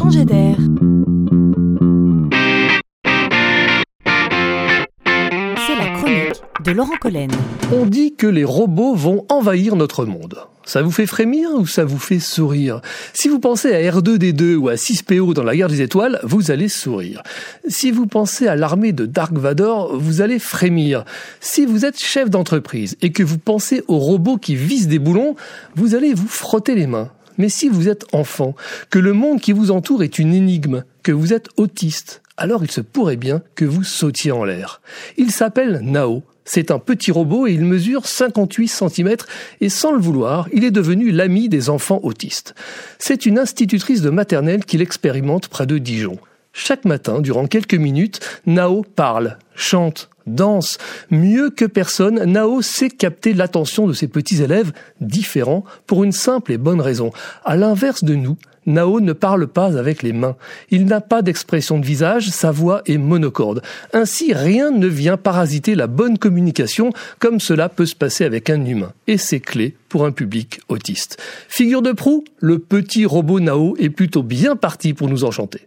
changer d'air. C'est la chronique de Laurent Collen. On dit que les robots vont envahir notre monde. Ça vous fait frémir ou ça vous fait sourire? Si vous pensez à R2D2 ou à 6PO dans la guerre des étoiles, vous allez sourire. Si vous pensez à l'armée de Dark Vador, vous allez frémir. Si vous êtes chef d'entreprise et que vous pensez aux robots qui visent des boulons, vous allez vous frotter les mains. Mais si vous êtes enfant, que le monde qui vous entoure est une énigme, que vous êtes autiste, alors il se pourrait bien que vous sautiez en l'air. Il s'appelle Nao. C'est un petit robot et il mesure 58 cm et sans le vouloir, il est devenu l'ami des enfants autistes. C'est une institutrice de maternelle qu'il expérimente près de Dijon. Chaque matin, durant quelques minutes, Nao parle, chante, danse. Mieux que personne, Nao sait capter l'attention de ses petits élèves différents pour une simple et bonne raison. À l'inverse de nous, Nao ne parle pas avec les mains. Il n'a pas d'expression de visage, sa voix est monocorde. Ainsi, rien ne vient parasiter la bonne communication comme cela peut se passer avec un humain. Et c'est clé pour un public autiste. Figure de proue, le petit robot Nao est plutôt bien parti pour nous enchanter.